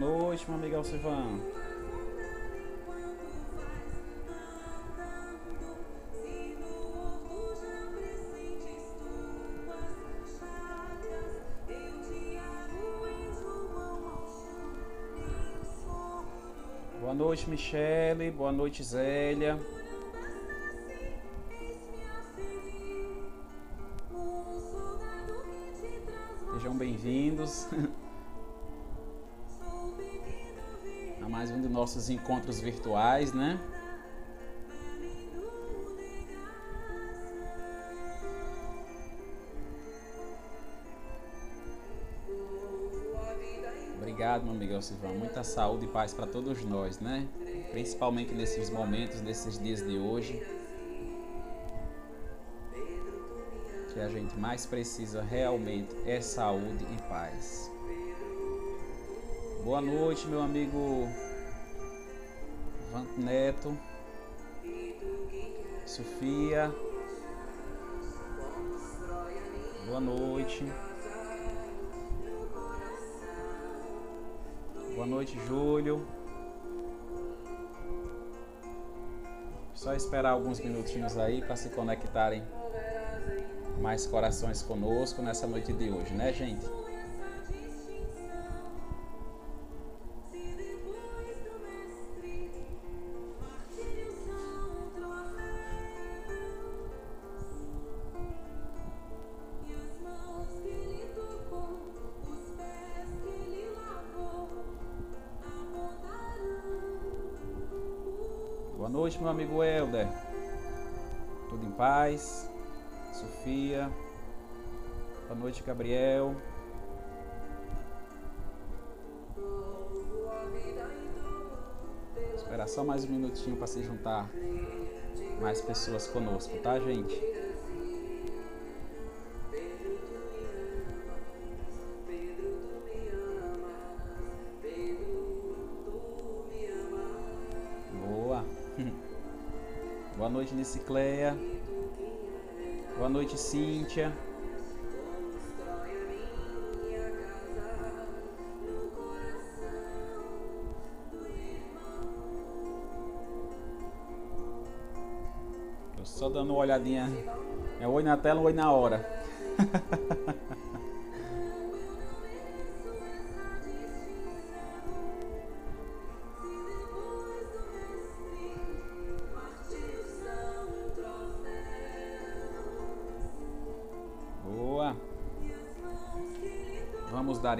Noite, meu amigo Alcivan. Boa noite, Michele. Boa noite, Zélia. Sejam bem-vindos nossos encontros virtuais, né? Obrigado, meu amigo Silvão. Muita saúde e paz para todos nós, né? Principalmente nesses momentos, nesses dias de hoje. que a gente mais precisa realmente é saúde e paz. Boa noite, meu amigo Vanto Neto, Sofia. Boa noite. Boa noite, Júlio. Só esperar alguns minutinhos aí para se conectarem mais corações conosco nessa noite de hoje, né, gente? Noite, meu amigo Helder. Tudo em paz? Sofia. Boa noite, Gabriel. Vou esperar só mais um minutinho para se juntar mais pessoas conosco, tá, gente? Noite, Nicicleia. Boa noite, Cíntia. Tô só dando uma olhadinha. É oi na tela, oi na hora.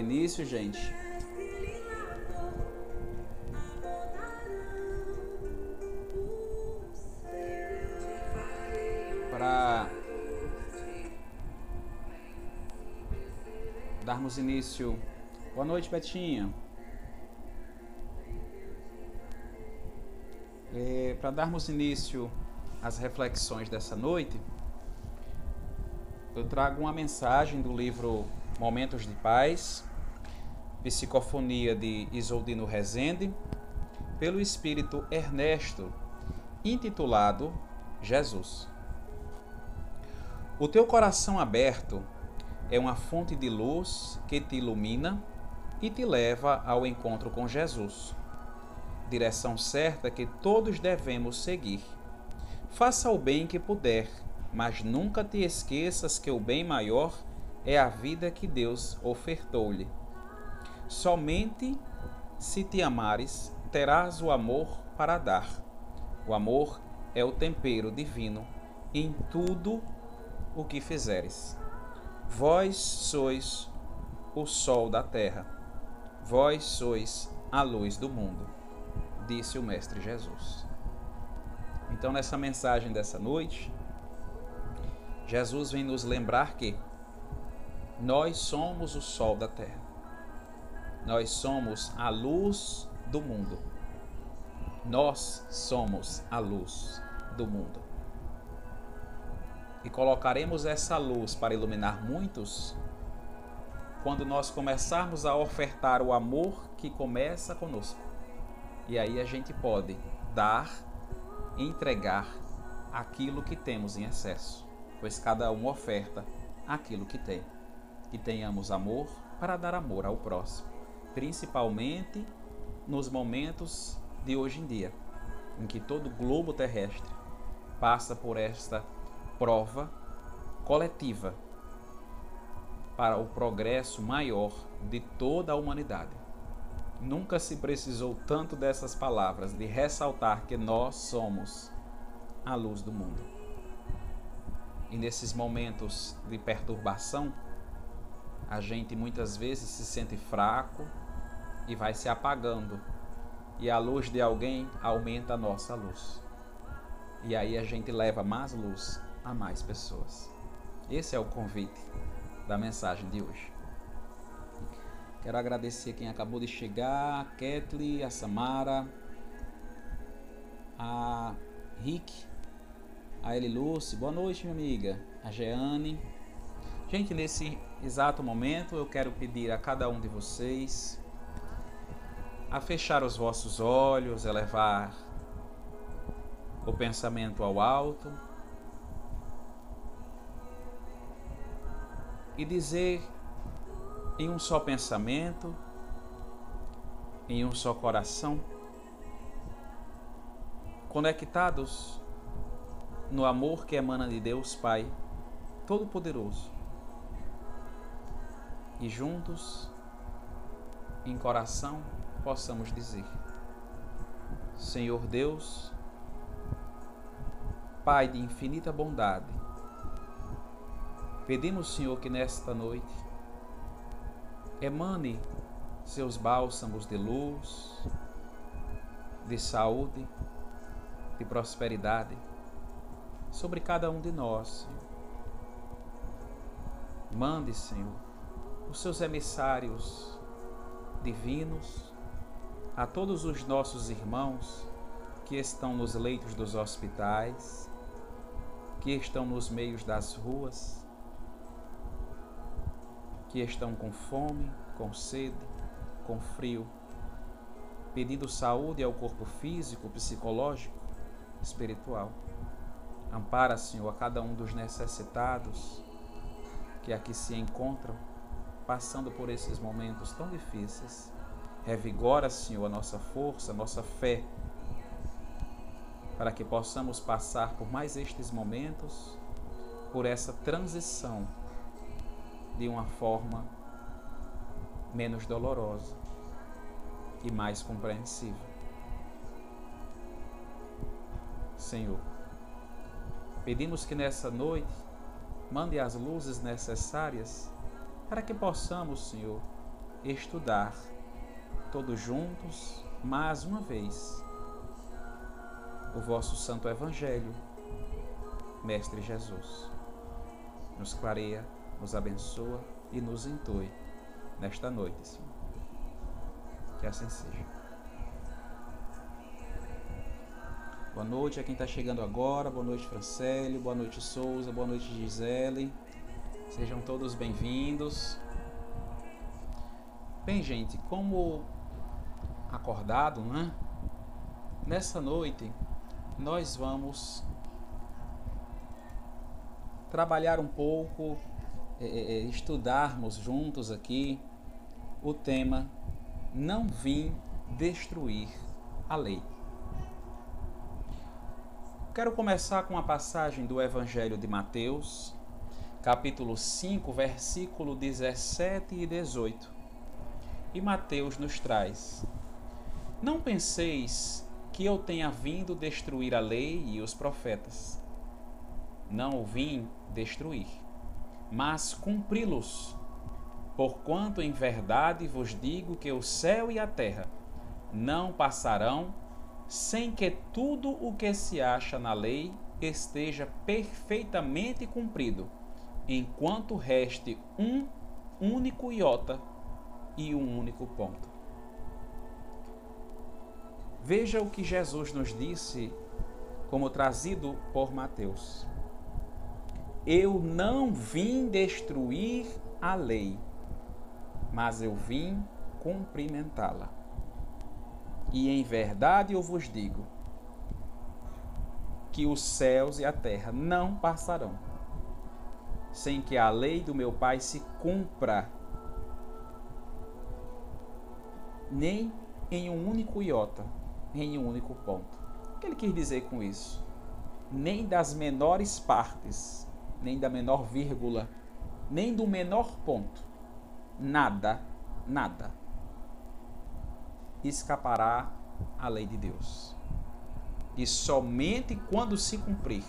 início, gente. Para darmos início. Boa noite, Betinha. É, Para darmos início às reflexões dessa noite, eu trago uma mensagem do livro Momentos de Paz, psicofonia de Isoldino Rezende, pelo espírito Ernesto, intitulado Jesus. O teu coração aberto é uma fonte de luz que te ilumina e te leva ao encontro com Jesus. Direção certa que todos devemos seguir. Faça o bem que puder mas nunca te esqueças que o bem maior é a vida que Deus ofertou-lhe. Somente se te amares, terás o amor para dar. O amor é o tempero divino em tudo o que fizeres. Vós sois o sol da terra, vós sois a luz do mundo, disse o Mestre Jesus. Então, nessa mensagem dessa noite, Jesus vem nos lembrar que nós somos o sol da terra. Nós somos a luz do mundo. Nós somos a luz do mundo. E colocaremos essa luz para iluminar muitos quando nós começarmos a ofertar o amor que começa conosco. E aí a gente pode dar, entregar aquilo que temos em excesso pois cada um oferta aquilo que tem. Que tenhamos amor para dar amor ao próximo. Principalmente nos momentos de hoje em dia, em que todo o globo terrestre passa por esta prova coletiva para o progresso maior de toda a humanidade. Nunca se precisou tanto dessas palavras de ressaltar que nós somos a luz do mundo. E nesses momentos de perturbação, a gente muitas vezes se sente fraco e vai se apagando, e a luz de alguém aumenta a nossa luz. E aí a gente leva mais luz a mais pessoas. Esse é o convite da mensagem de hoje. Quero agradecer quem acabou de chegar, a Ketli, a Samara, a Rick, a Eliluce, boa noite, minha amiga, a Jeane. Gente, nesse exato momento eu quero pedir a cada um de vocês a fechar os vossos olhos, elevar o pensamento ao alto e dizer em um só pensamento, em um só coração, conectados no amor que emana de Deus Pai Todo-Poderoso. E juntos, em coração, possamos dizer: Senhor Deus, Pai de infinita bondade, pedimos, Senhor, que nesta noite emane seus bálsamos de luz, de saúde, de prosperidade sobre cada um de nós. Senhor. Mande, Senhor, os seus emissários divinos a todos os nossos irmãos que estão nos leitos dos hospitais, que estão nos meios das ruas, que estão com fome, com sede, com frio, pedindo saúde ao corpo físico, psicológico, espiritual. Ampara, Senhor, a cada um dos necessitados que aqui se encontram, passando por esses momentos tão difíceis. Revigora, Senhor, a nossa força, a nossa fé, para que possamos passar por mais estes momentos, por essa transição de uma forma menos dolorosa e mais compreensível. Senhor, pedimos que nessa noite mande as luzes necessárias para que possamos, Senhor, estudar todos juntos, mais uma vez, o vosso Santo Evangelho, Mestre Jesus. Nos clareia nos abençoa e nos intoe nesta noite, Senhor. Que assim seja. Boa noite a quem está chegando agora. Boa noite, Francélio. Boa noite, Souza. Boa noite, Gisele. Sejam todos bem-vindos. Bem, gente, como acordado, né? Nessa noite nós vamos trabalhar um pouco é, é, é, estudarmos juntos aqui o tema Não vim destruir a lei. Quero começar com a passagem do Evangelho de Mateus, capítulo 5, versículo 17 e 18. E Mateus nos traz: Não penseis que eu tenha vindo destruir a lei e os profetas. Não o vim destruir, mas cumpri-los. Porquanto em verdade vos digo que o céu e a terra não passarão sem que tudo o que se acha na lei esteja perfeitamente cumprido, enquanto reste um único iota e um único ponto. Veja o que Jesus nos disse, como trazido por Mateus. Eu não vim destruir a lei, mas eu vim cumprimentá-la. E em verdade eu vos digo que os céus e a terra não passarão sem que a lei do meu Pai se cumpra. nem em um único iota, nem em um único ponto. O que ele quis dizer com isso? Nem das menores partes, nem da menor vírgula, nem do menor ponto. Nada, nada escapará à lei de Deus. E somente quando se cumprir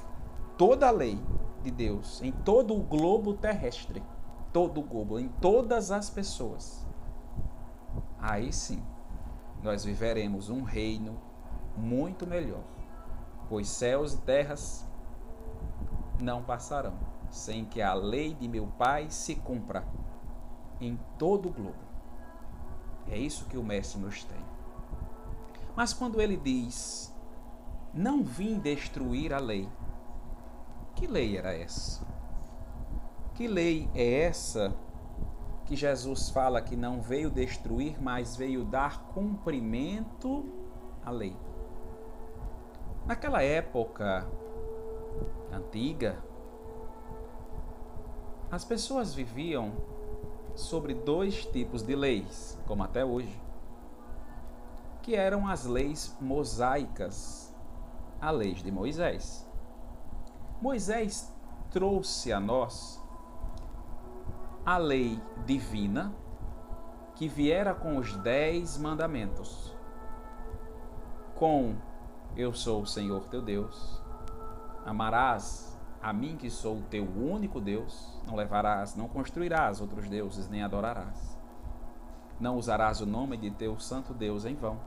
toda a lei de Deus em todo o globo terrestre, todo o globo, em todas as pessoas, aí sim nós viveremos um reino muito melhor, pois céus e terras não passarão sem que a lei de meu Pai se cumpra em todo o globo. É isso que o Mestre nos tem. Mas quando ele diz: Não vim destruir a lei, que lei era essa? Que lei é essa que Jesus fala que não veio destruir, mas veio dar cumprimento à lei? Naquela época antiga, as pessoas viviam sobre dois tipos de leis, como até hoje, que eram as leis mosaicas, a lei de Moisés. Moisés trouxe a nós a lei divina que viera com os dez mandamentos, com eu sou o Senhor teu Deus, amarás a mim que sou o teu único Deus, não levarás, não construirás outros deuses, nem adorarás. Não usarás o nome de teu santo Deus em vão.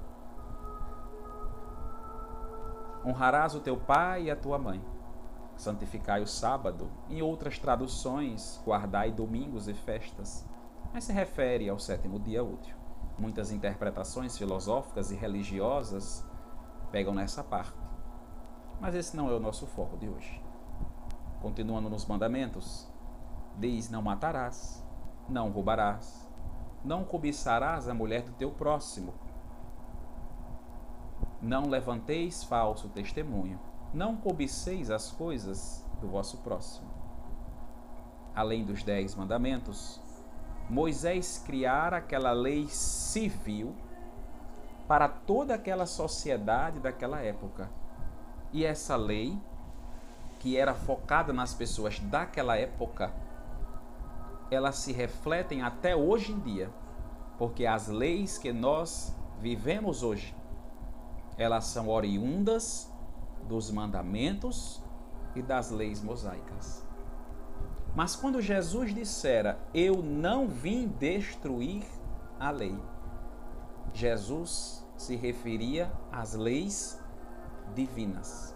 Honrarás o teu pai e a tua mãe santificai o sábado. Em outras traduções, guardai domingos e festas, mas se refere ao sétimo dia útil. Muitas interpretações filosóficas e religiosas pegam nessa parte. Mas esse não é o nosso foco de hoje. Continuando nos mandamentos, diz: Não matarás, não roubarás, não cobiçarás a mulher do teu próximo, não levanteis falso testemunho não cobiceis as coisas do vosso próximo. Além dos dez mandamentos, Moisés criara aquela lei civil para toda aquela sociedade daquela época. E essa lei, que era focada nas pessoas daquela época, elas se refletem até hoje em dia, porque as leis que nós vivemos hoje, elas são oriundas dos mandamentos e das leis mosaicas. Mas quando Jesus dissera: Eu não vim destruir a lei, Jesus se referia às leis divinas,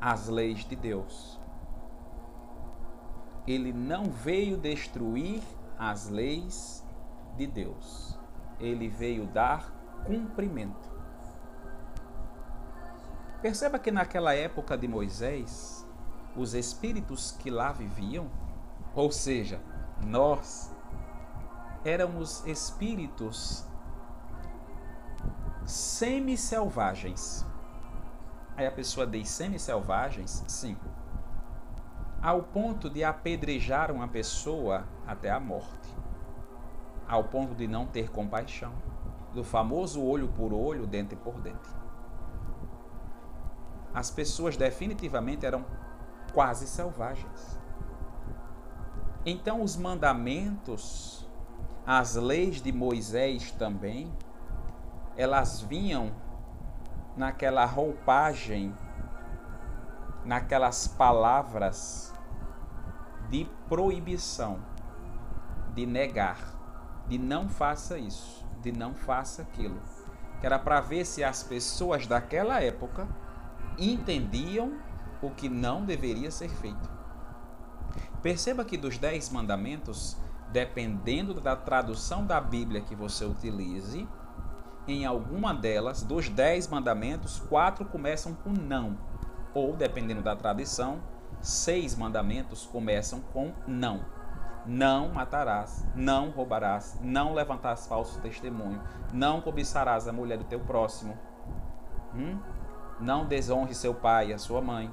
às leis de Deus. Ele não veio destruir as leis de Deus, ele veio dar cumprimento. Perceba que naquela época de Moisés, os espíritos que lá viviam, ou seja, nós, éramos espíritos semi-selvagens. Aí a pessoa diz semi-selvagens? Sim. Ao ponto de apedrejar uma pessoa até a morte. Ao ponto de não ter compaixão. Do famoso olho por olho, dente por dente as pessoas definitivamente eram quase selvagens. Então, os mandamentos, as leis de Moisés também, elas vinham naquela roupagem, naquelas palavras de proibição, de negar, de não faça isso, de não faça aquilo. Que era para ver se as pessoas daquela época entendiam o que não deveria ser feito. Perceba que dos dez mandamentos, dependendo da tradução da Bíblia que você utilize, em alguma delas, dos dez mandamentos, quatro começam com não. Ou, dependendo da tradição, seis mandamentos começam com não. Não matarás, não roubarás, não levantarás falso testemunho, não cobiçarás a mulher do teu próximo. Hum? Não desonre seu pai e a sua mãe.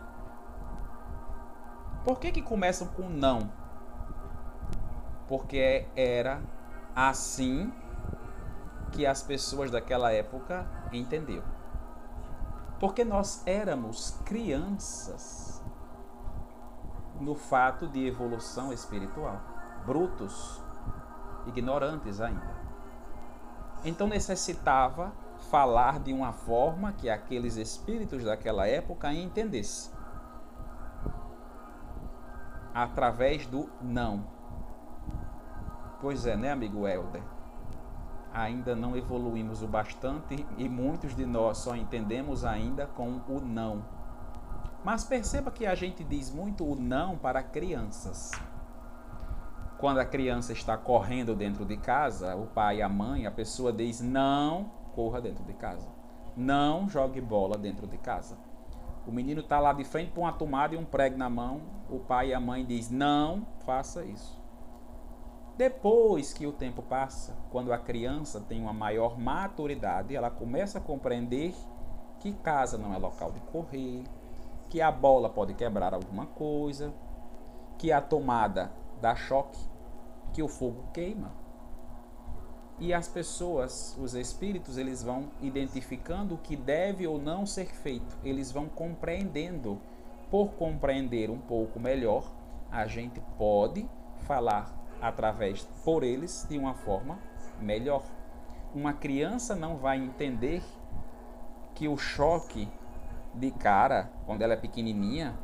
Por que, que começam com não? Porque era assim que as pessoas daquela época entendiam. Porque nós éramos crianças no fato de evolução espiritual, brutos, ignorantes ainda. Então necessitava falar de uma forma que aqueles espíritos daquela época entendessem. Através do não. Pois é, né, amigo Helder? Ainda não evoluímos o bastante e muitos de nós só entendemos ainda com o não. Mas perceba que a gente diz muito o não para crianças. Quando a criança está correndo dentro de casa, o pai a mãe, a pessoa diz não corra dentro de casa. Não jogue bola dentro de casa. O menino está lá de frente com uma tomada e um prego na mão. O pai e a mãe diz: "Não faça isso". Depois que o tempo passa, quando a criança tem uma maior maturidade, ela começa a compreender que casa não é local de correr, que a bola pode quebrar alguma coisa, que a tomada dá choque, que o fogo queima. E as pessoas, os espíritos, eles vão identificando o que deve ou não ser feito. Eles vão compreendendo. Por compreender um pouco melhor, a gente pode falar através por eles de uma forma melhor. Uma criança não vai entender que o choque de cara, quando ela é pequenininha,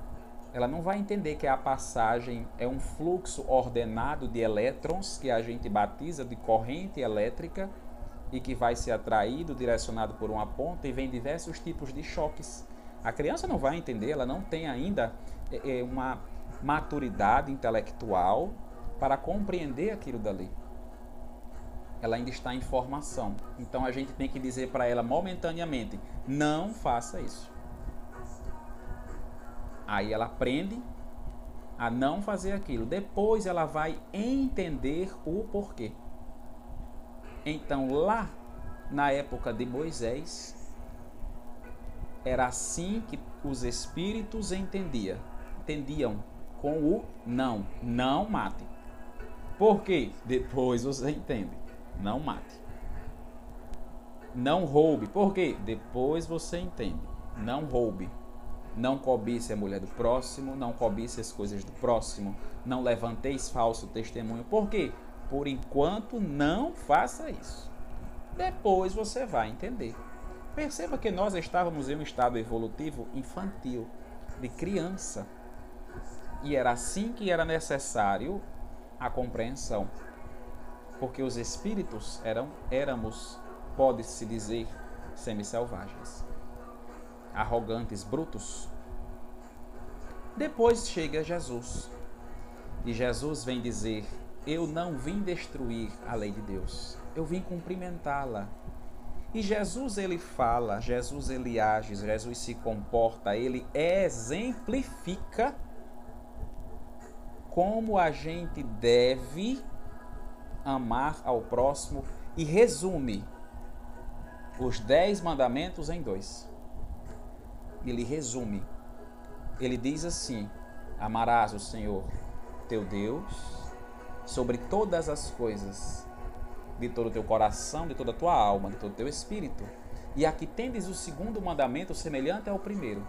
ela não vai entender que a passagem é um fluxo ordenado de elétrons que a gente batiza de corrente elétrica e que vai ser atraído, direcionado por uma ponta e vem diversos tipos de choques. A criança não vai entender, ela não tem ainda é, é uma maturidade intelectual para compreender aquilo dali. Ela ainda está em formação. Então a gente tem que dizer para ela momentaneamente: não faça isso. Aí ela aprende a não fazer aquilo. Depois ela vai entender o porquê. Então, lá na época de Moisés, era assim que os espíritos entendiam. Entendiam com o não. Não mate. Por quê? Depois você entende. Não mate. Não roube. Por quê? Depois você entende. Não roube. Não cobice a mulher do próximo, não cobice as coisas do próximo, não levanteis falso testemunho. Por quê? Por enquanto não faça isso. Depois você vai entender. Perceba que nós estávamos em um estado evolutivo infantil, de criança. E era assim que era necessário a compreensão. Porque os espíritos eram éramos, pode-se dizer, semi-selvagens arrogantes, brutos. Depois chega Jesus. E Jesus vem dizer: Eu não vim destruir a lei de Deus, eu vim cumprimentá-la. E Jesus ele fala, Jesus ele age, Jesus se comporta, ele exemplifica como a gente deve amar ao próximo e resume os dez mandamentos em dois ele resume. Ele diz assim: Amarás o Senhor teu Deus sobre todas as coisas, de todo o teu coração, de toda a tua alma, de todo o teu espírito. E aqui tendes o segundo mandamento semelhante ao primeiro: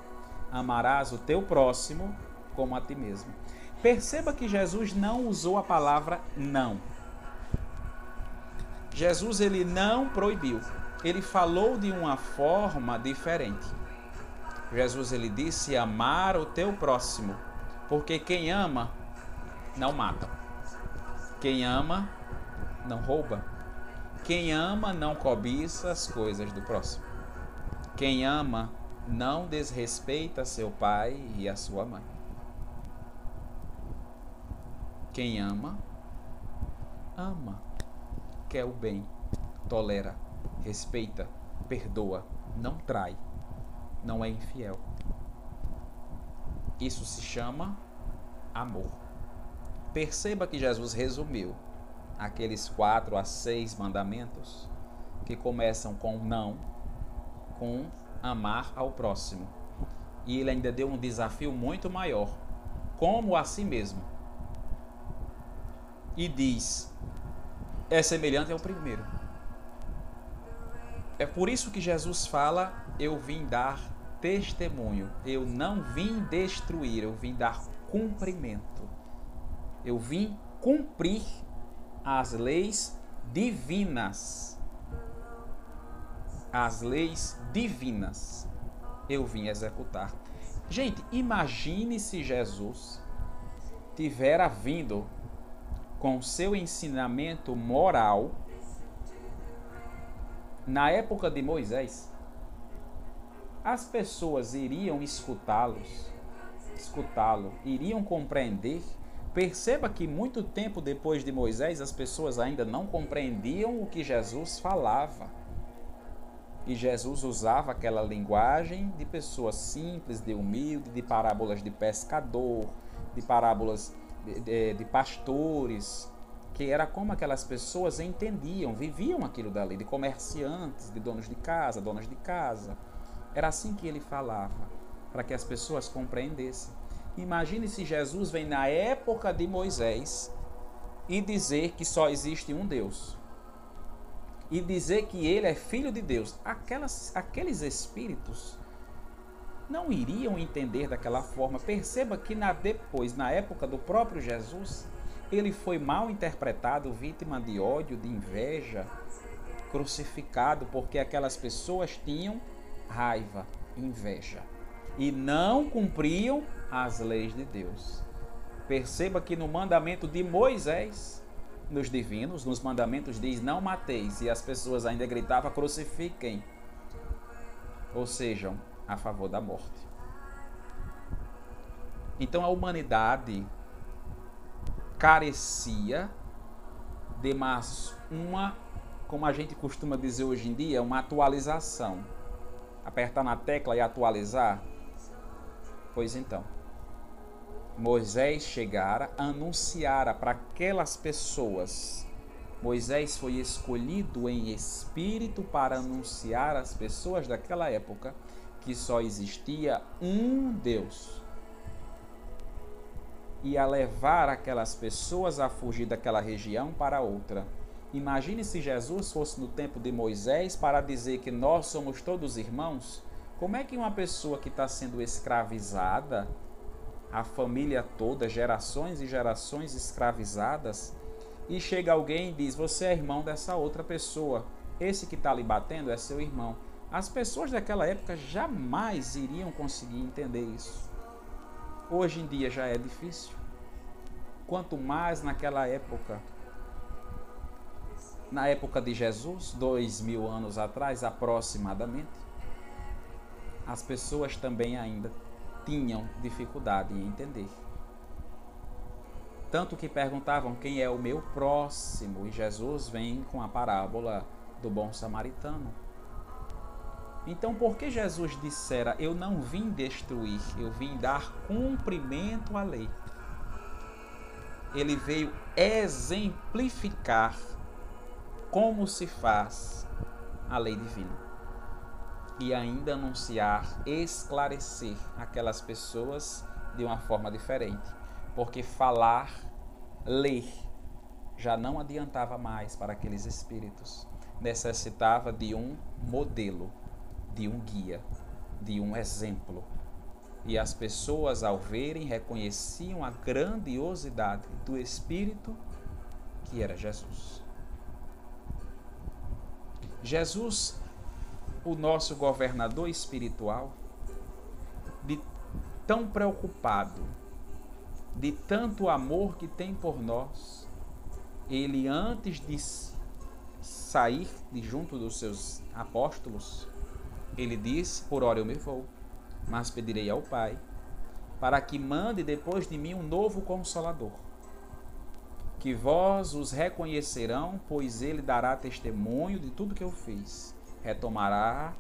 Amarás o teu próximo como a ti mesmo. Perceba que Jesus não usou a palavra não. Jesus ele não proibiu. Ele falou de uma forma diferente. Jesus ele disse: amar o teu próximo, porque quem ama não mata. Quem ama não rouba. Quem ama não cobiça as coisas do próximo. Quem ama não desrespeita seu pai e a sua mãe. Quem ama, ama, quer o bem, tolera, respeita, perdoa, não trai não é infiel. Isso se chama amor. Perceba que Jesus resumiu aqueles quatro a seis mandamentos que começam com não, com amar ao próximo. E ele ainda deu um desafio muito maior, como a si mesmo. E diz: é semelhante ao primeiro. É por isso que Jesus fala: Eu vim dar testemunho, eu não vim destruir, eu vim dar cumprimento. Eu vim cumprir as leis divinas. As leis divinas eu vim executar. Gente, imagine se Jesus tivera vindo com seu ensinamento moral na época de Moisés. As pessoas iriam escutá-los, escutá-lo, iriam compreender. Perceba que muito tempo depois de Moisés as pessoas ainda não compreendiam o que Jesus falava. E Jesus usava aquela linguagem de pessoas simples, de humilde, de parábolas de pescador, de parábolas de, de, de pastores, que era como aquelas pessoas entendiam, viviam aquilo dali, de comerciantes, de donos de casa, donas de casa. Era assim que ele falava, para que as pessoas compreendessem. Imagine se Jesus vem na época de Moisés e dizer que só existe um Deus e dizer que ele é filho de Deus, aquelas, aqueles espíritos não iriam entender daquela forma. Perceba que na, depois, na época do próprio Jesus, ele foi mal interpretado, vítima de ódio, de inveja, crucificado, porque aquelas pessoas tinham raiva, inveja e não cumpriam as leis de Deus. Perceba que no mandamento de Moisés, nos divinos, nos mandamentos diz não mateis, e as pessoas ainda gritavam crucifiquem, ou sejam, a favor da morte. Então a humanidade carecia de mais uma, como a gente costuma dizer hoje em dia, uma atualização. Apertar na tecla e atualizar? Pois então. Moisés chegara, anunciara para aquelas pessoas. Moisés foi escolhido em espírito para anunciar às pessoas daquela época que só existia um Deus. E a levar aquelas pessoas a fugir daquela região para outra. Imagine se Jesus fosse no tempo de Moisés para dizer que nós somos todos irmãos. Como é que uma pessoa que está sendo escravizada a família toda, gerações e gerações escravizadas, e chega alguém e diz: Você é irmão dessa outra pessoa, esse que está lhe batendo é seu irmão. As pessoas daquela época jamais iriam conseguir entender isso. Hoje em dia já é difícil. Quanto mais naquela época. Na época de Jesus, dois mil anos atrás aproximadamente, as pessoas também ainda tinham dificuldade em entender. Tanto que perguntavam quem é o meu próximo, e Jesus vem com a parábola do bom samaritano. Então, por que Jesus dissera: Eu não vim destruir, eu vim dar cumprimento à lei? Ele veio exemplificar como se faz a lei divina e ainda anunciar, esclarecer aquelas pessoas de uma forma diferente. Porque falar, ler, já não adiantava mais para aqueles espíritos. Necessitava de um modelo, de um guia, de um exemplo. E as pessoas, ao verem, reconheciam a grandiosidade do Espírito que era Jesus. Jesus o nosso governador espiritual, de tão preocupado, de tanto amor que tem por nós, ele antes de sair de junto dos seus apóstolos, ele disse: Por hora eu me vou, mas pedirei ao Pai, para que mande depois de mim um novo consolador, que vós os reconhecerão, pois ele dará testemunho de tudo que eu fiz retomará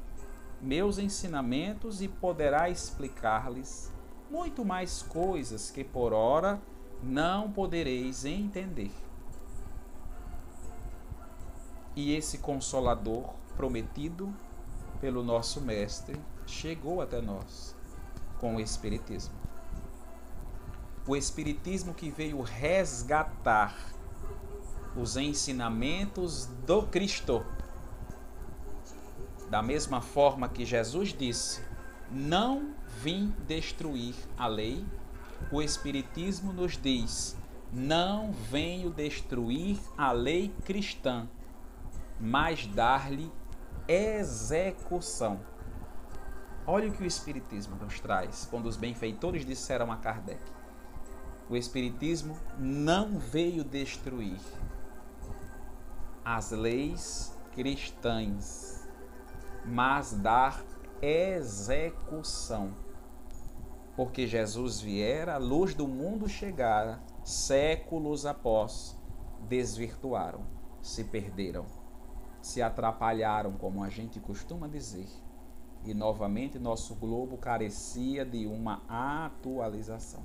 meus ensinamentos e poderá explicar-lhes muito mais coisas que por ora não podereis entender. E esse consolador prometido pelo nosso mestre chegou até nós com o espiritismo. O espiritismo que veio resgatar os ensinamentos do Cristo Da mesma forma que Jesus disse: Não vim destruir a lei, o Espiritismo nos diz: Não venho destruir a lei cristã, mas dar-lhe execução. Olha o que o Espiritismo nos traz quando os benfeitores disseram a Kardec. O Espiritismo não veio destruir as leis cristãs, mas dar execução. Porque Jesus viera, a luz do mundo chegara, séculos após, desvirtuaram, se perderam, se atrapalharam, como a gente costuma dizer. E novamente nosso globo carecia de uma atualização.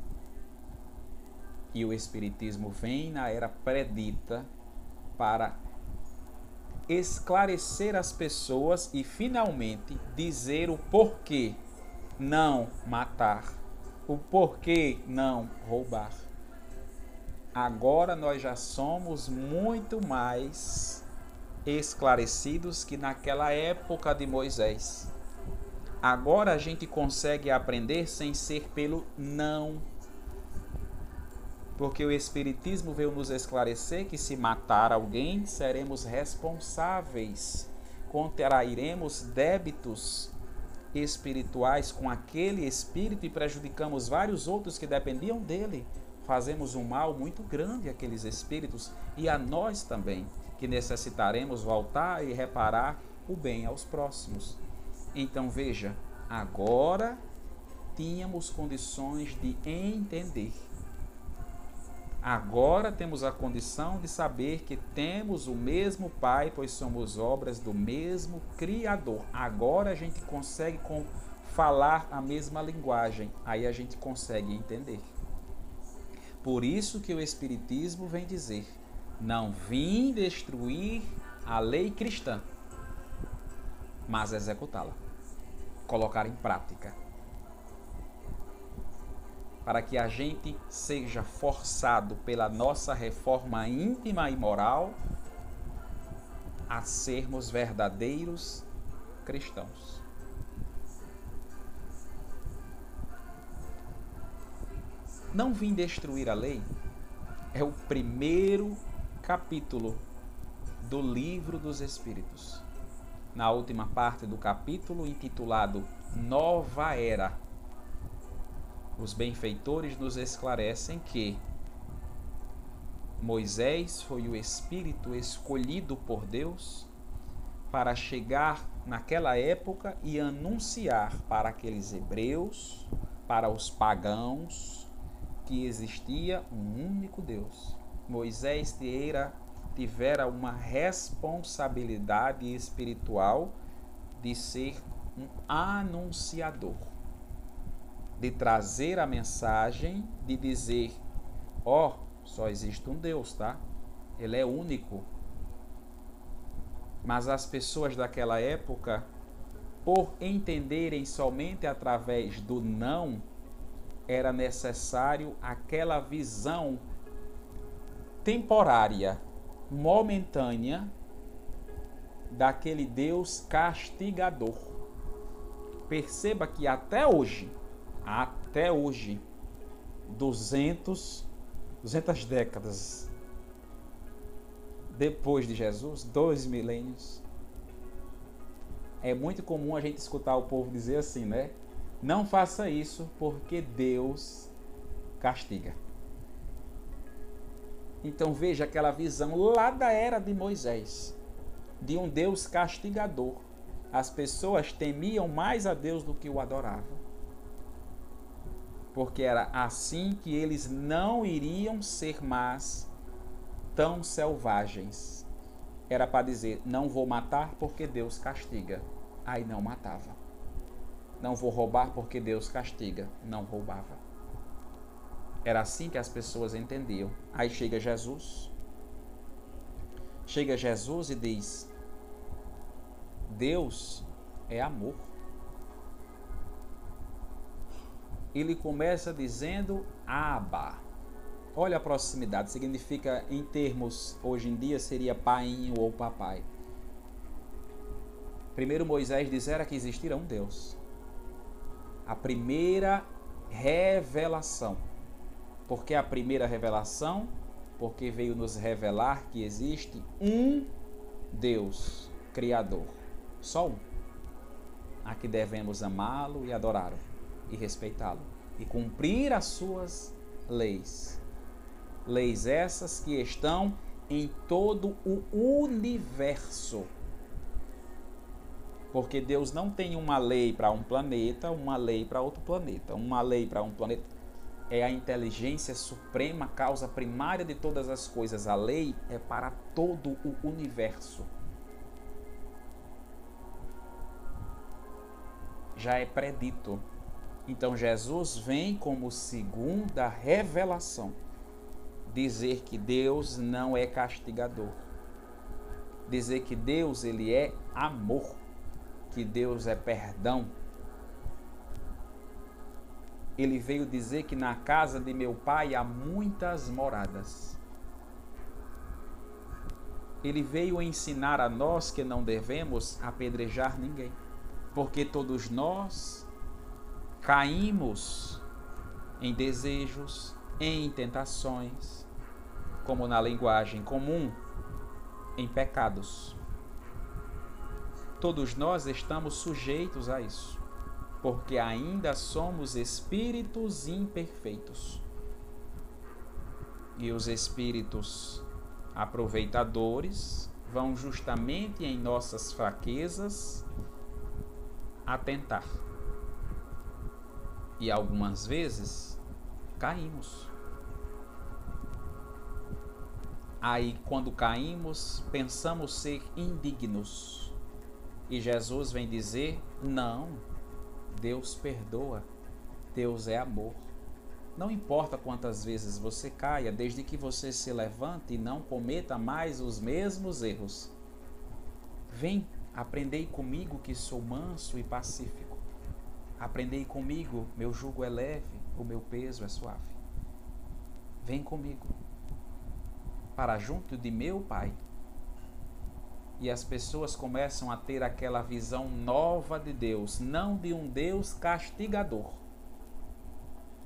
E o Espiritismo vem na era predita para esclarecer as pessoas e finalmente dizer o porquê não matar, o porquê não roubar. Agora nós já somos muito mais esclarecidos que naquela época de Moisés. Agora a gente consegue aprender sem ser pelo não porque o Espiritismo veio nos esclarecer que se matar alguém, seremos responsáveis, contrairemos débitos espirituais com aquele espírito e prejudicamos vários outros que dependiam dele. Fazemos um mal muito grande àqueles espíritos e a nós também, que necessitaremos voltar e reparar o bem aos próximos. Então veja, agora tínhamos condições de entender Agora temos a condição de saber que temos o mesmo Pai, pois somos obras do mesmo Criador. Agora a gente consegue com, falar a mesma linguagem, aí a gente consegue entender. Por isso que o Espiritismo vem dizer: não vim destruir a lei cristã, mas executá-la, colocar em prática para que a gente seja forçado pela nossa reforma íntima e moral a sermos verdadeiros cristãos. Não vim destruir a lei é o primeiro capítulo do livro dos Espíritos. Na última parte do capítulo, intitulado Nova Era, os benfeitores nos esclarecem que Moisés foi o espírito escolhido por Deus para chegar naquela época e anunciar para aqueles hebreus, para os pagãos, que existia um único Deus. Moisés tivera, tivera uma responsabilidade espiritual de ser um anunciador de trazer a mensagem, de dizer: ó, oh, só existe um Deus, tá? Ele é único. Mas as pessoas daquela época, por entenderem somente através do não, era necessário aquela visão temporária, momentânea daquele Deus castigador. Perceba que até hoje até hoje, 200, 200 décadas depois de Jesus, dois milênios, é muito comum a gente escutar o povo dizer assim, né? Não faça isso porque Deus castiga. Então veja aquela visão lá da era de Moisés, de um Deus castigador. As pessoas temiam mais a Deus do que o adoravam porque era assim que eles não iriam ser mais tão selvagens. Era para dizer: não vou matar porque Deus castiga. Aí não matava. Não vou roubar porque Deus castiga. Não roubava. Era assim que as pessoas entendiam. Aí chega Jesus. Chega Jesus e diz: Deus é amor. Ele começa dizendo Aba. Olha a proximidade, significa em termos hoje em dia seria painho ou papai. Primeiro Moisés dizera que existira um Deus. A primeira revelação. Por que a primeira revelação? Porque veio nos revelar que existe um Deus Criador. Só um. A que devemos amá-lo e adorá-lo e respeitá-lo e cumprir as suas leis. Leis essas que estão em todo o universo. Porque Deus não tem uma lei para um planeta, uma lei para outro planeta. Uma lei para um planeta é a inteligência suprema, causa primária de todas as coisas. A lei é para todo o universo. Já é predito. Então Jesus vem como segunda revelação dizer que Deus não é castigador. Dizer que Deus ele é amor, que Deus é perdão. Ele veio dizer que na casa de meu pai há muitas moradas. Ele veio ensinar a nós que não devemos apedrejar ninguém, porque todos nós caímos em desejos, em tentações, como na linguagem comum, em pecados. Todos nós estamos sujeitos a isso, porque ainda somos espíritos imperfeitos. E os espíritos aproveitadores vão justamente em nossas fraquezas atentar. E algumas vezes caímos. Aí, quando caímos, pensamos ser indignos. E Jesus vem dizer: não, Deus perdoa, Deus é amor. Não importa quantas vezes você caia, desde que você se levante e não cometa mais os mesmos erros. Vem, aprendei comigo que sou manso e pacífico. Aprendei comigo, meu jugo é leve, o meu peso é suave. Vem comigo para junto de meu Pai. E as pessoas começam a ter aquela visão nova de Deus, não de um Deus castigador,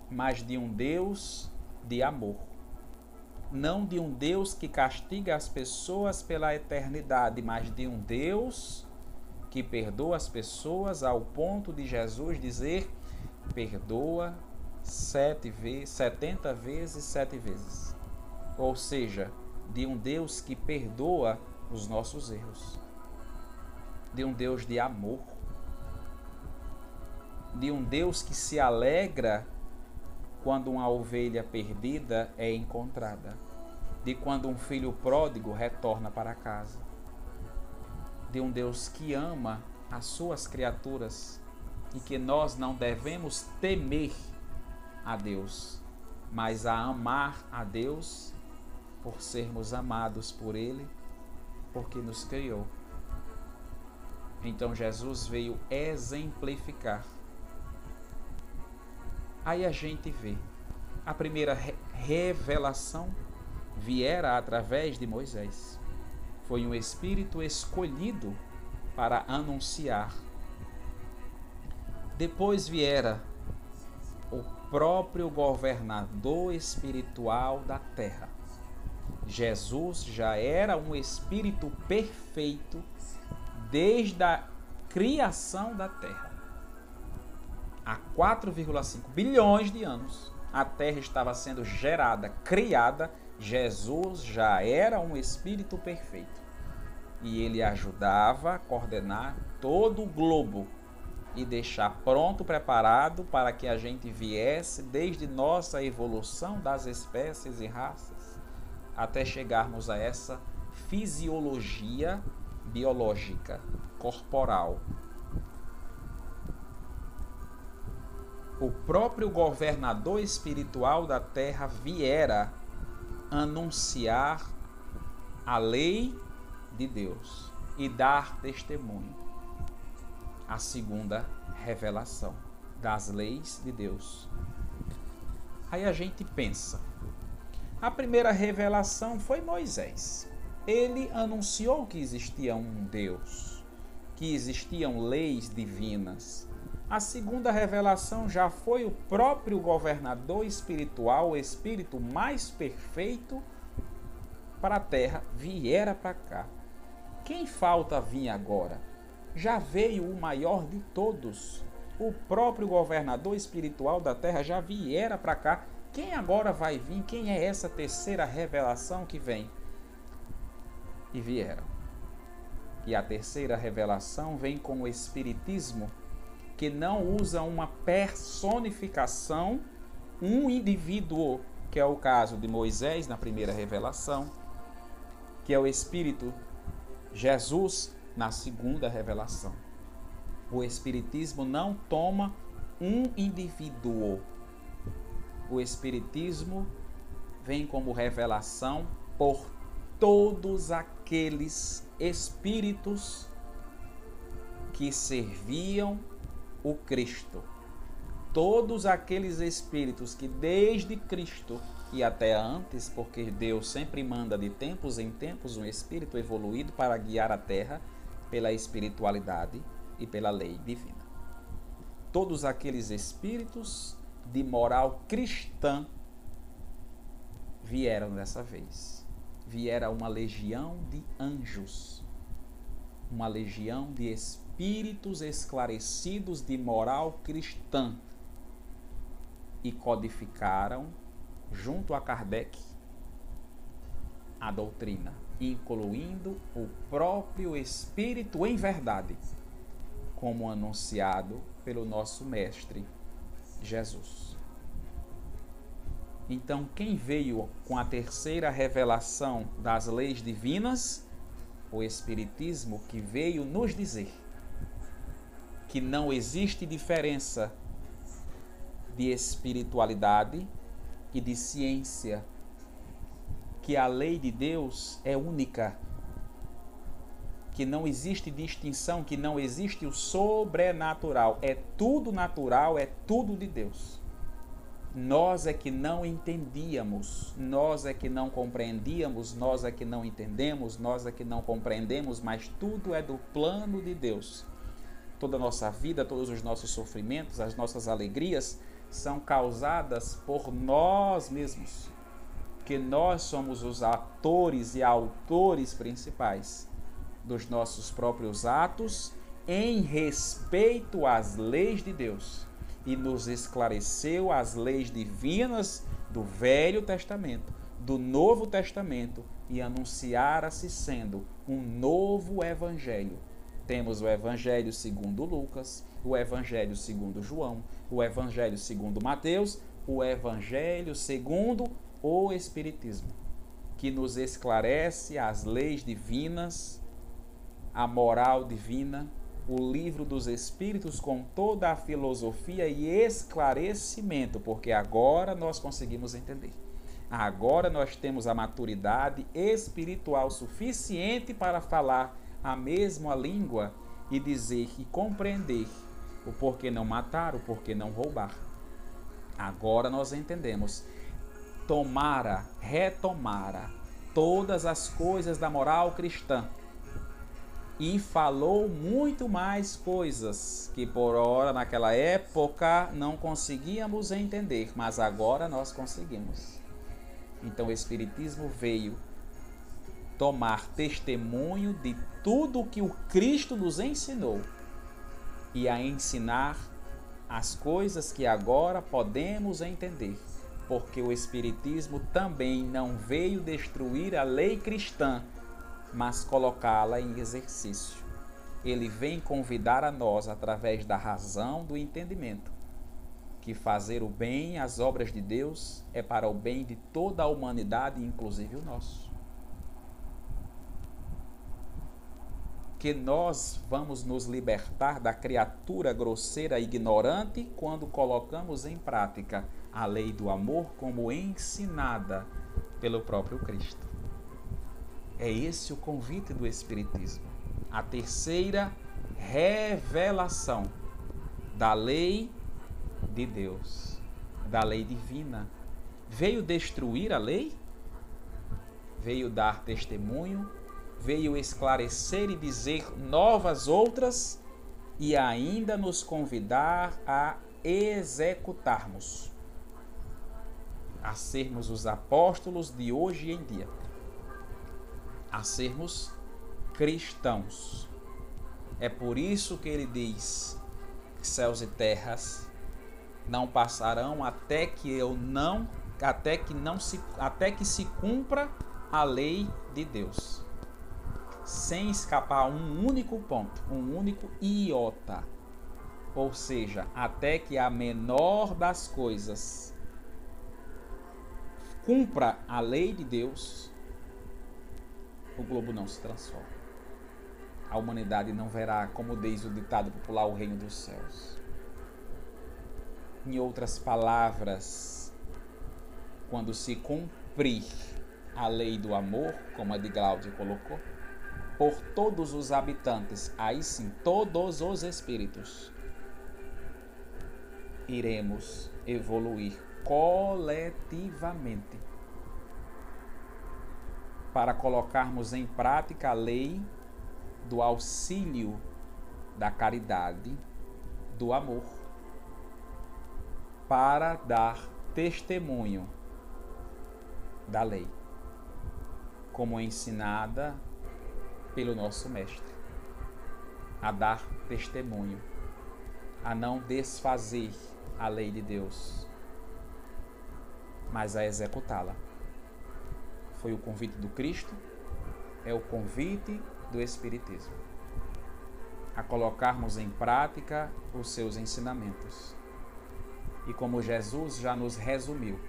mas de um Deus de amor. Não de um Deus que castiga as pessoas pela eternidade, mas de um Deus que perdoa as pessoas ao ponto de Jesus dizer: perdoa sete vezes, setenta vezes, sete vezes. Ou seja, de um Deus que perdoa os nossos erros, de um Deus de amor, de um Deus que se alegra quando uma ovelha perdida é encontrada, de quando um filho pródigo retorna para casa, de um Deus que ama as suas criaturas e que nós não devemos temer a Deus, mas a amar a Deus por sermos amados por Ele, porque nos criou. Então Jesus veio exemplificar. Aí a gente vê a primeira revelação viera através de Moisés. Foi um espírito escolhido para anunciar. Depois viera o próprio governador espiritual da terra Jesus já era um espírito perfeito desde a criação da Terra. Há 4,5 bilhões de anos, a Terra estava sendo gerada, criada. Jesus já era um espírito perfeito. E ele ajudava a coordenar todo o globo e deixar pronto, preparado para que a gente viesse desde nossa evolução das espécies e raças até chegarmos a essa fisiologia biológica, corporal. O próprio governador espiritual da terra viera anunciar a lei de Deus e dar testemunho. A segunda revelação das leis de Deus. Aí a gente pensa, a primeira revelação foi Moisés. Ele anunciou que existia um Deus. que existiam leis divinas. A segunda revelação já foi o próprio governador espiritual, o espírito mais perfeito para a terra, viera para cá. Quem falta vir agora? Já veio o maior de todos. O próprio governador espiritual da terra já viera para cá. Quem agora vai vir? Quem é essa terceira revelação que vem? E vieram. E a terceira revelação vem com o Espiritismo, que não usa uma personificação, um indivíduo, que é o caso de Moisés na primeira revelação, que é o Espírito Jesus na segunda revelação. O Espiritismo não toma um indivíduo. O Espiritismo vem como revelação por todos aqueles espíritos que serviam o Cristo. Todos aqueles espíritos que desde Cristo e até antes, porque Deus sempre manda de tempos em tempos um espírito evoluído para guiar a terra pela espiritualidade e pela lei divina. Todos aqueles espíritos de moral cristã vieram dessa vez viera uma legião de anjos, uma legião de espíritos esclarecidos de moral cristã e codificaram, junto a Kardec, a doutrina, incluindo o próprio Espírito em verdade, como anunciado pelo nosso Mestre Jesus. Então, quem veio com a terceira revelação das leis divinas? O Espiritismo que veio nos dizer que não existe diferença de espiritualidade e de ciência, que a lei de Deus é única, que não existe distinção, que não existe o sobrenatural, é tudo natural, é tudo de Deus. Nós é que não entendíamos, nós é que não compreendíamos, nós é que não entendemos, nós é que não compreendemos, mas tudo é do plano de Deus. Toda a nossa vida, todos os nossos sofrimentos, as nossas alegrias são causadas por nós mesmos. Que nós somos os atores e autores principais dos nossos próprios atos em respeito às leis de Deus e nos esclareceu as leis divinas do Velho Testamento, do Novo Testamento e anunciara-se sendo um novo evangelho. Temos o evangelho segundo Lucas, o evangelho segundo João, o evangelho segundo Mateus, o evangelho segundo o espiritismo, que nos esclarece as leis divinas, a moral divina o livro dos Espíritos com toda a filosofia e esclarecimento, porque agora nós conseguimos entender. Agora nós temos a maturidade espiritual suficiente para falar a mesma língua e dizer e compreender o porquê não matar, o porquê não roubar. Agora nós entendemos. Tomara, retomara todas as coisas da moral cristã e falou muito mais coisas que por hora naquela época não conseguíamos entender, mas agora nós conseguimos. Então o Espiritismo veio tomar testemunho de tudo que o Cristo nos ensinou e a ensinar as coisas que agora podemos entender, porque o Espiritismo também não veio destruir a lei cristã mas colocá-la em exercício. Ele vem convidar a nós, através da razão do entendimento, que fazer o bem, as obras de Deus, é para o bem de toda a humanidade, inclusive o nosso. Que nós vamos nos libertar da criatura grosseira e ignorante quando colocamos em prática a lei do amor como ensinada pelo próprio Cristo. É esse o convite do Espiritismo. A terceira revelação da lei de Deus, da lei divina. Veio destruir a lei? Veio dar testemunho? Veio esclarecer e dizer novas outras e ainda nos convidar a executarmos, a sermos os apóstolos de hoje em dia, a sermos cristãos. É por isso que ele diz que céus e terras não passarão até que eu não até que não se até que se cumpra a lei de Deus. Sem escapar um único ponto, um único iota. Ou seja, até que a menor das coisas cumpra a lei de Deus, o globo não se transforma. A humanidade não verá, como diz o ditado popular, o reino dos céus. Em outras palavras, quando se cumprir a lei do amor, como a de Glaudio colocou, por todos os habitantes, aí sim, todos os espíritos, iremos evoluir coletivamente para colocarmos em prática a lei do auxílio, da caridade, do amor, para dar testemunho da lei como ensinada pelo nosso Mestre, a dar testemunho, a não desfazer a lei de Deus, mas a executá-la. Foi o convite do Cristo, é o convite do Espiritismo, a colocarmos em prática os seus ensinamentos. E como Jesus já nos resumiu,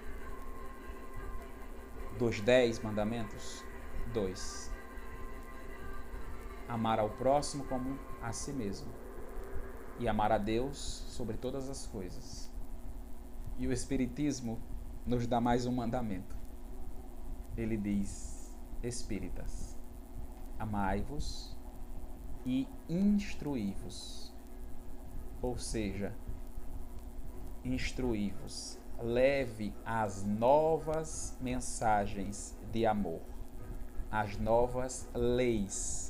dos dez mandamentos, 2. Amar ao próximo como a si mesmo. E amar a Deus sobre todas as coisas. E o Espiritismo nos dá mais um mandamento. Ele diz: Espíritas, amai-vos e instruí-vos. Ou seja, instruí-vos. Leve as novas mensagens de amor as novas leis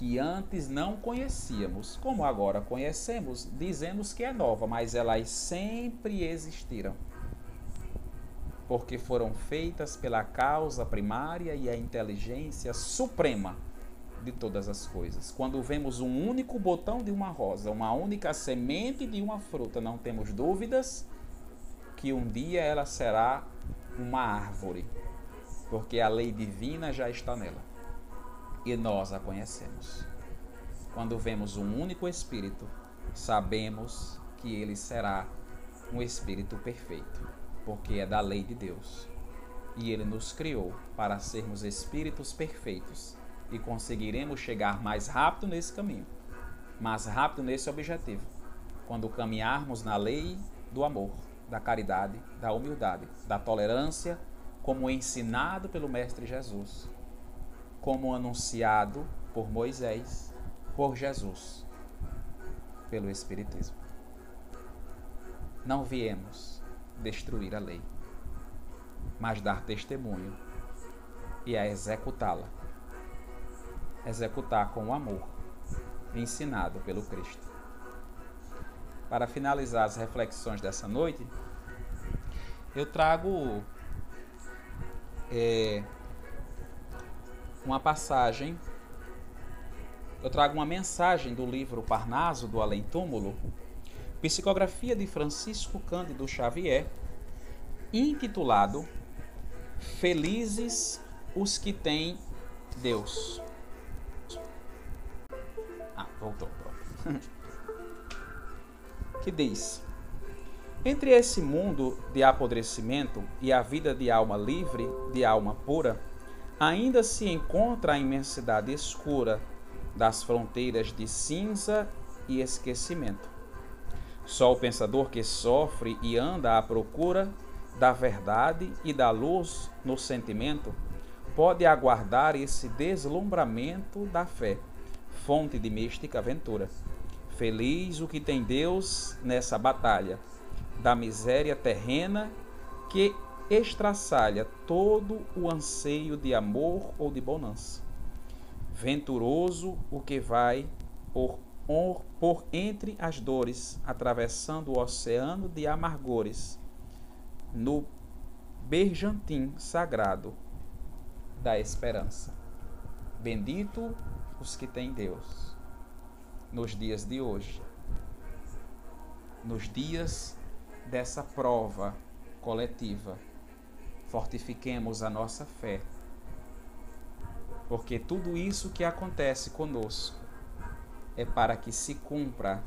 que antes não conhecíamos, como agora conhecemos, dizemos que é nova, mas elas sempre existiram. Porque foram feitas pela causa primária e a inteligência suprema de todas as coisas. Quando vemos um único botão de uma rosa, uma única semente de uma fruta, não temos dúvidas que um dia ela será uma árvore porque a lei divina já está nela e nós a conhecemos. Quando vemos um único Espírito, sabemos que ele será um Espírito perfeito, porque é da lei de Deus. E ele nos criou para sermos espíritos perfeitos e conseguiremos chegar mais rápido nesse caminho, mais rápido nesse objetivo, quando caminharmos na lei do amor, da caridade, da humildade, da tolerância como ensinado pelo Mestre Jesus, como anunciado por Moisés, por Jesus, pelo Espiritismo. Não viemos destruir a lei, mas dar testemunho e a executá-la. Executar com o amor ensinado pelo Cristo. Para finalizar as reflexões dessa noite, eu trago é, uma passagem, eu trago uma mensagem do livro Parnaso do Além Túmulo, psicografia de Francisco Cândido Xavier, intitulado Felizes os que têm Deus. Ah, voltou, pronto. que diz: entre esse mundo de apodrecimento e a vida de alma livre, de alma pura, ainda se encontra a imensidade escura das fronteiras de cinza e esquecimento. Só o pensador que sofre e anda à procura da verdade e da luz no sentimento pode aguardar esse deslumbramento da fé, fonte de mística aventura. Feliz o que tem Deus nessa batalha da miséria terrena que estraçalha todo o anseio de amor ou de bonança. Venturoso o que vai por, por entre as dores, atravessando o oceano de amargores, no bergantim sagrado da esperança. Bendito os que têm Deus nos dias de hoje, nos dias dessa prova coletiva. Fortifiquemos a nossa fé, porque tudo isso que acontece conosco é para que se cumpra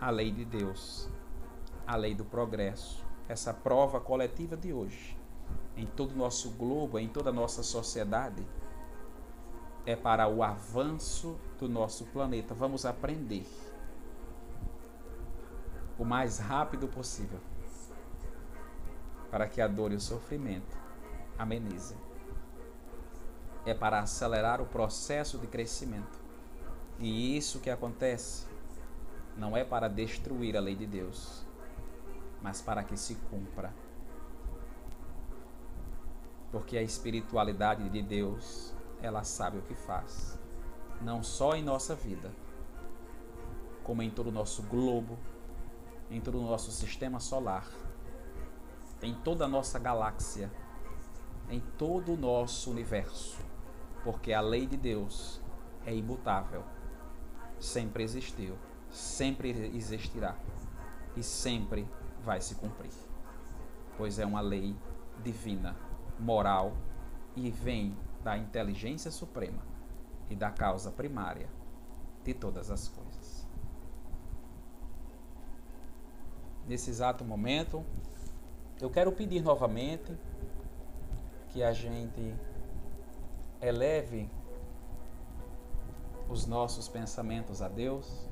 a lei de Deus, a lei do progresso, essa prova coletiva de hoje, em todo o nosso globo, em toda a nossa sociedade, é para o avanço do nosso planeta. Vamos aprender o mais rápido possível para que a dor e o sofrimento amenizem. É para acelerar o processo de crescimento. E isso que acontece não é para destruir a lei de Deus, mas para que se cumpra. Porque a espiritualidade de Deus, ela sabe o que faz, não só em nossa vida, como em todo o nosso globo, em todo o nosso sistema solar em toda a nossa galáxia, em todo o nosso universo, porque a lei de Deus é imutável, sempre existiu, sempre existirá e sempre vai se cumprir, pois é uma lei divina, moral e vem da inteligência suprema e da causa primária de todas as coisas. Nesse exato momento, eu quero pedir novamente que a gente eleve os nossos pensamentos a Deus,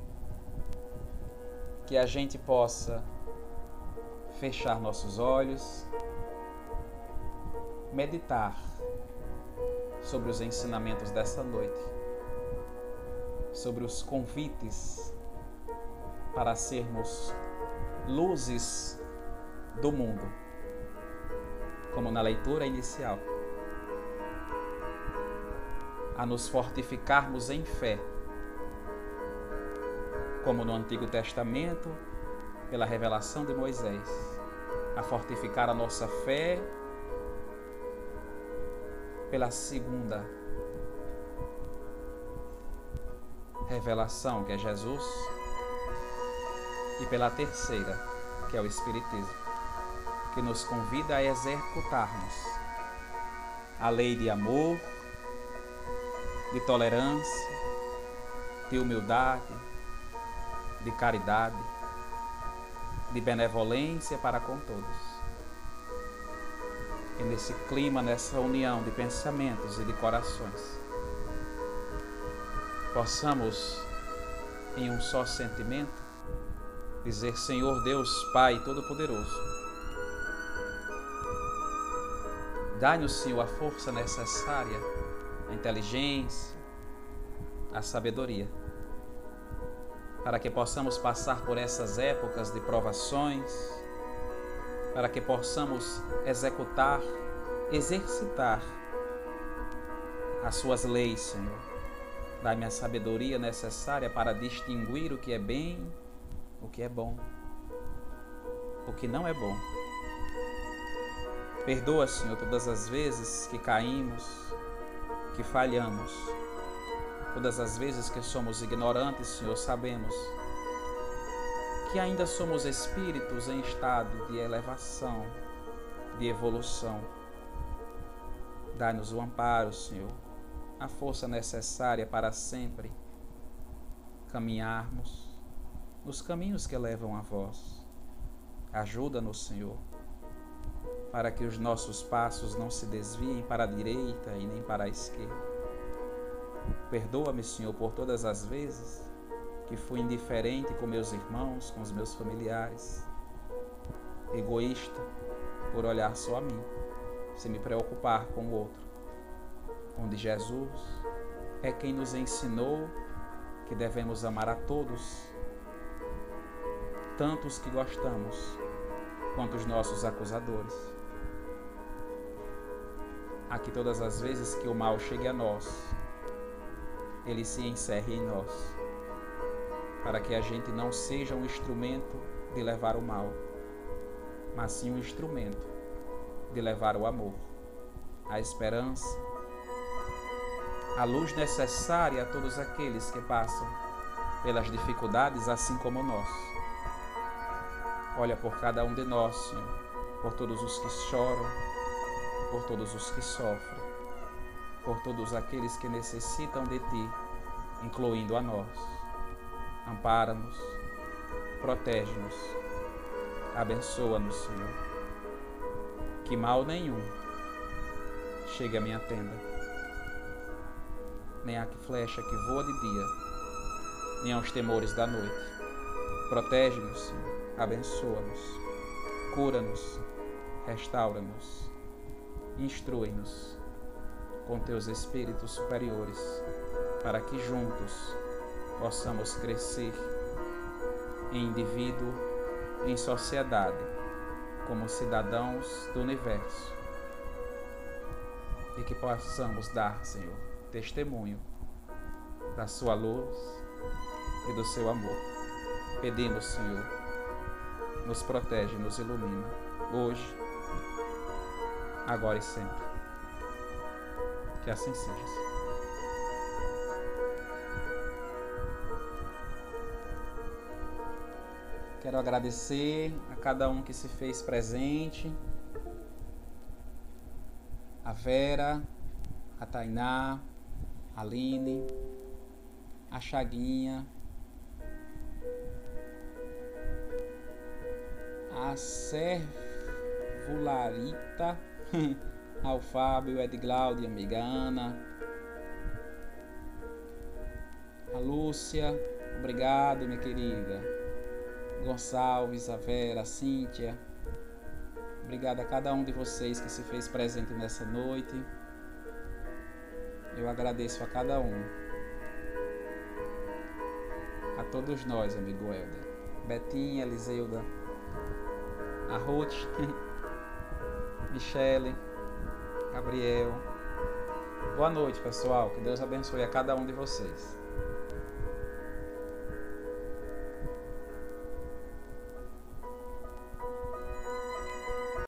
que a gente possa fechar nossos olhos, meditar sobre os ensinamentos dessa noite, sobre os convites para sermos luzes do mundo, como na leitura inicial, a nos fortificarmos em fé, como no Antigo Testamento, pela revelação de Moisés, a fortificar a nossa fé pela segunda revelação, que é Jesus, e pela terceira, que é o Espiritismo que nos convida a executarmos a lei de amor, de tolerância, de humildade, de caridade, de benevolência para com todos. E nesse clima, nessa união de pensamentos e de corações, possamos, em um só sentimento, dizer: Senhor Deus, Pai Todo-Poderoso, Dá-nos, Senhor, a força necessária, a inteligência, a sabedoria, para que possamos passar por essas épocas de provações, para que possamos executar, exercitar as Suas leis, Senhor. Dá-me a sabedoria necessária para distinguir o que é bem, o que é bom, o que não é bom Perdoa, Senhor, todas as vezes que caímos, que falhamos, todas as vezes que somos ignorantes, Senhor, sabemos que ainda somos espíritos em estado de elevação, de evolução. Dá-nos o amparo, Senhor, a força necessária para sempre caminharmos nos caminhos que levam a vós. Ajuda-nos, Senhor para que os nossos passos não se desviem para a direita e nem para a esquerda. Perdoa-me, Senhor, por todas as vezes que fui indiferente com meus irmãos, com os meus familiares, egoísta por olhar só a mim, sem me preocupar com o outro. Onde Jesus é quem nos ensinou que devemos amar a todos, tanto os que gostamos quanto os nossos acusadores a que todas as vezes que o mal chegue a nós, ele se encerre em nós, para que a gente não seja um instrumento de levar o mal, mas sim um instrumento de levar o amor, a esperança, a luz necessária a todos aqueles que passam pelas dificuldades, assim como nós. Olha por cada um de nós, Senhor, por todos os que choram, por todos os que sofrem, por todos aqueles que necessitam de Ti, incluindo a nós. Ampara-nos, protege-nos, abençoa-nos, Senhor. Que mal nenhum chegue à minha tenda, nem a flecha que voa de dia, nem aos temores da noite. Protege-nos, Senhor, abençoa-nos, cura-nos, restaura-nos instrui-nos com teus espíritos superiores, para que juntos possamos crescer em indivíduo, em sociedade, como cidadãos do universo, e que possamos dar, Senhor, testemunho da Sua luz e do Seu amor. Pedimos, Senhor, nos protege, nos ilumina, hoje agora e sempre. Que assim seja. Quero agradecer a cada um que se fez presente. A Vera, a Tainá, a Aline, a Chaguinha, a Servularita ao Fábio, Edglaudia, amiga Ana, a Lúcia, obrigado, minha querida. Gonçalves, a Vera, a Cíntia. Obrigado a cada um de vocês que se fez presente nessa noite. Eu agradeço a cada um. A todos nós, amigo Helder. Betinha, Eliseuda, a Ruth. Michele, Gabriel. Boa noite, pessoal. Que Deus abençoe a cada um de vocês.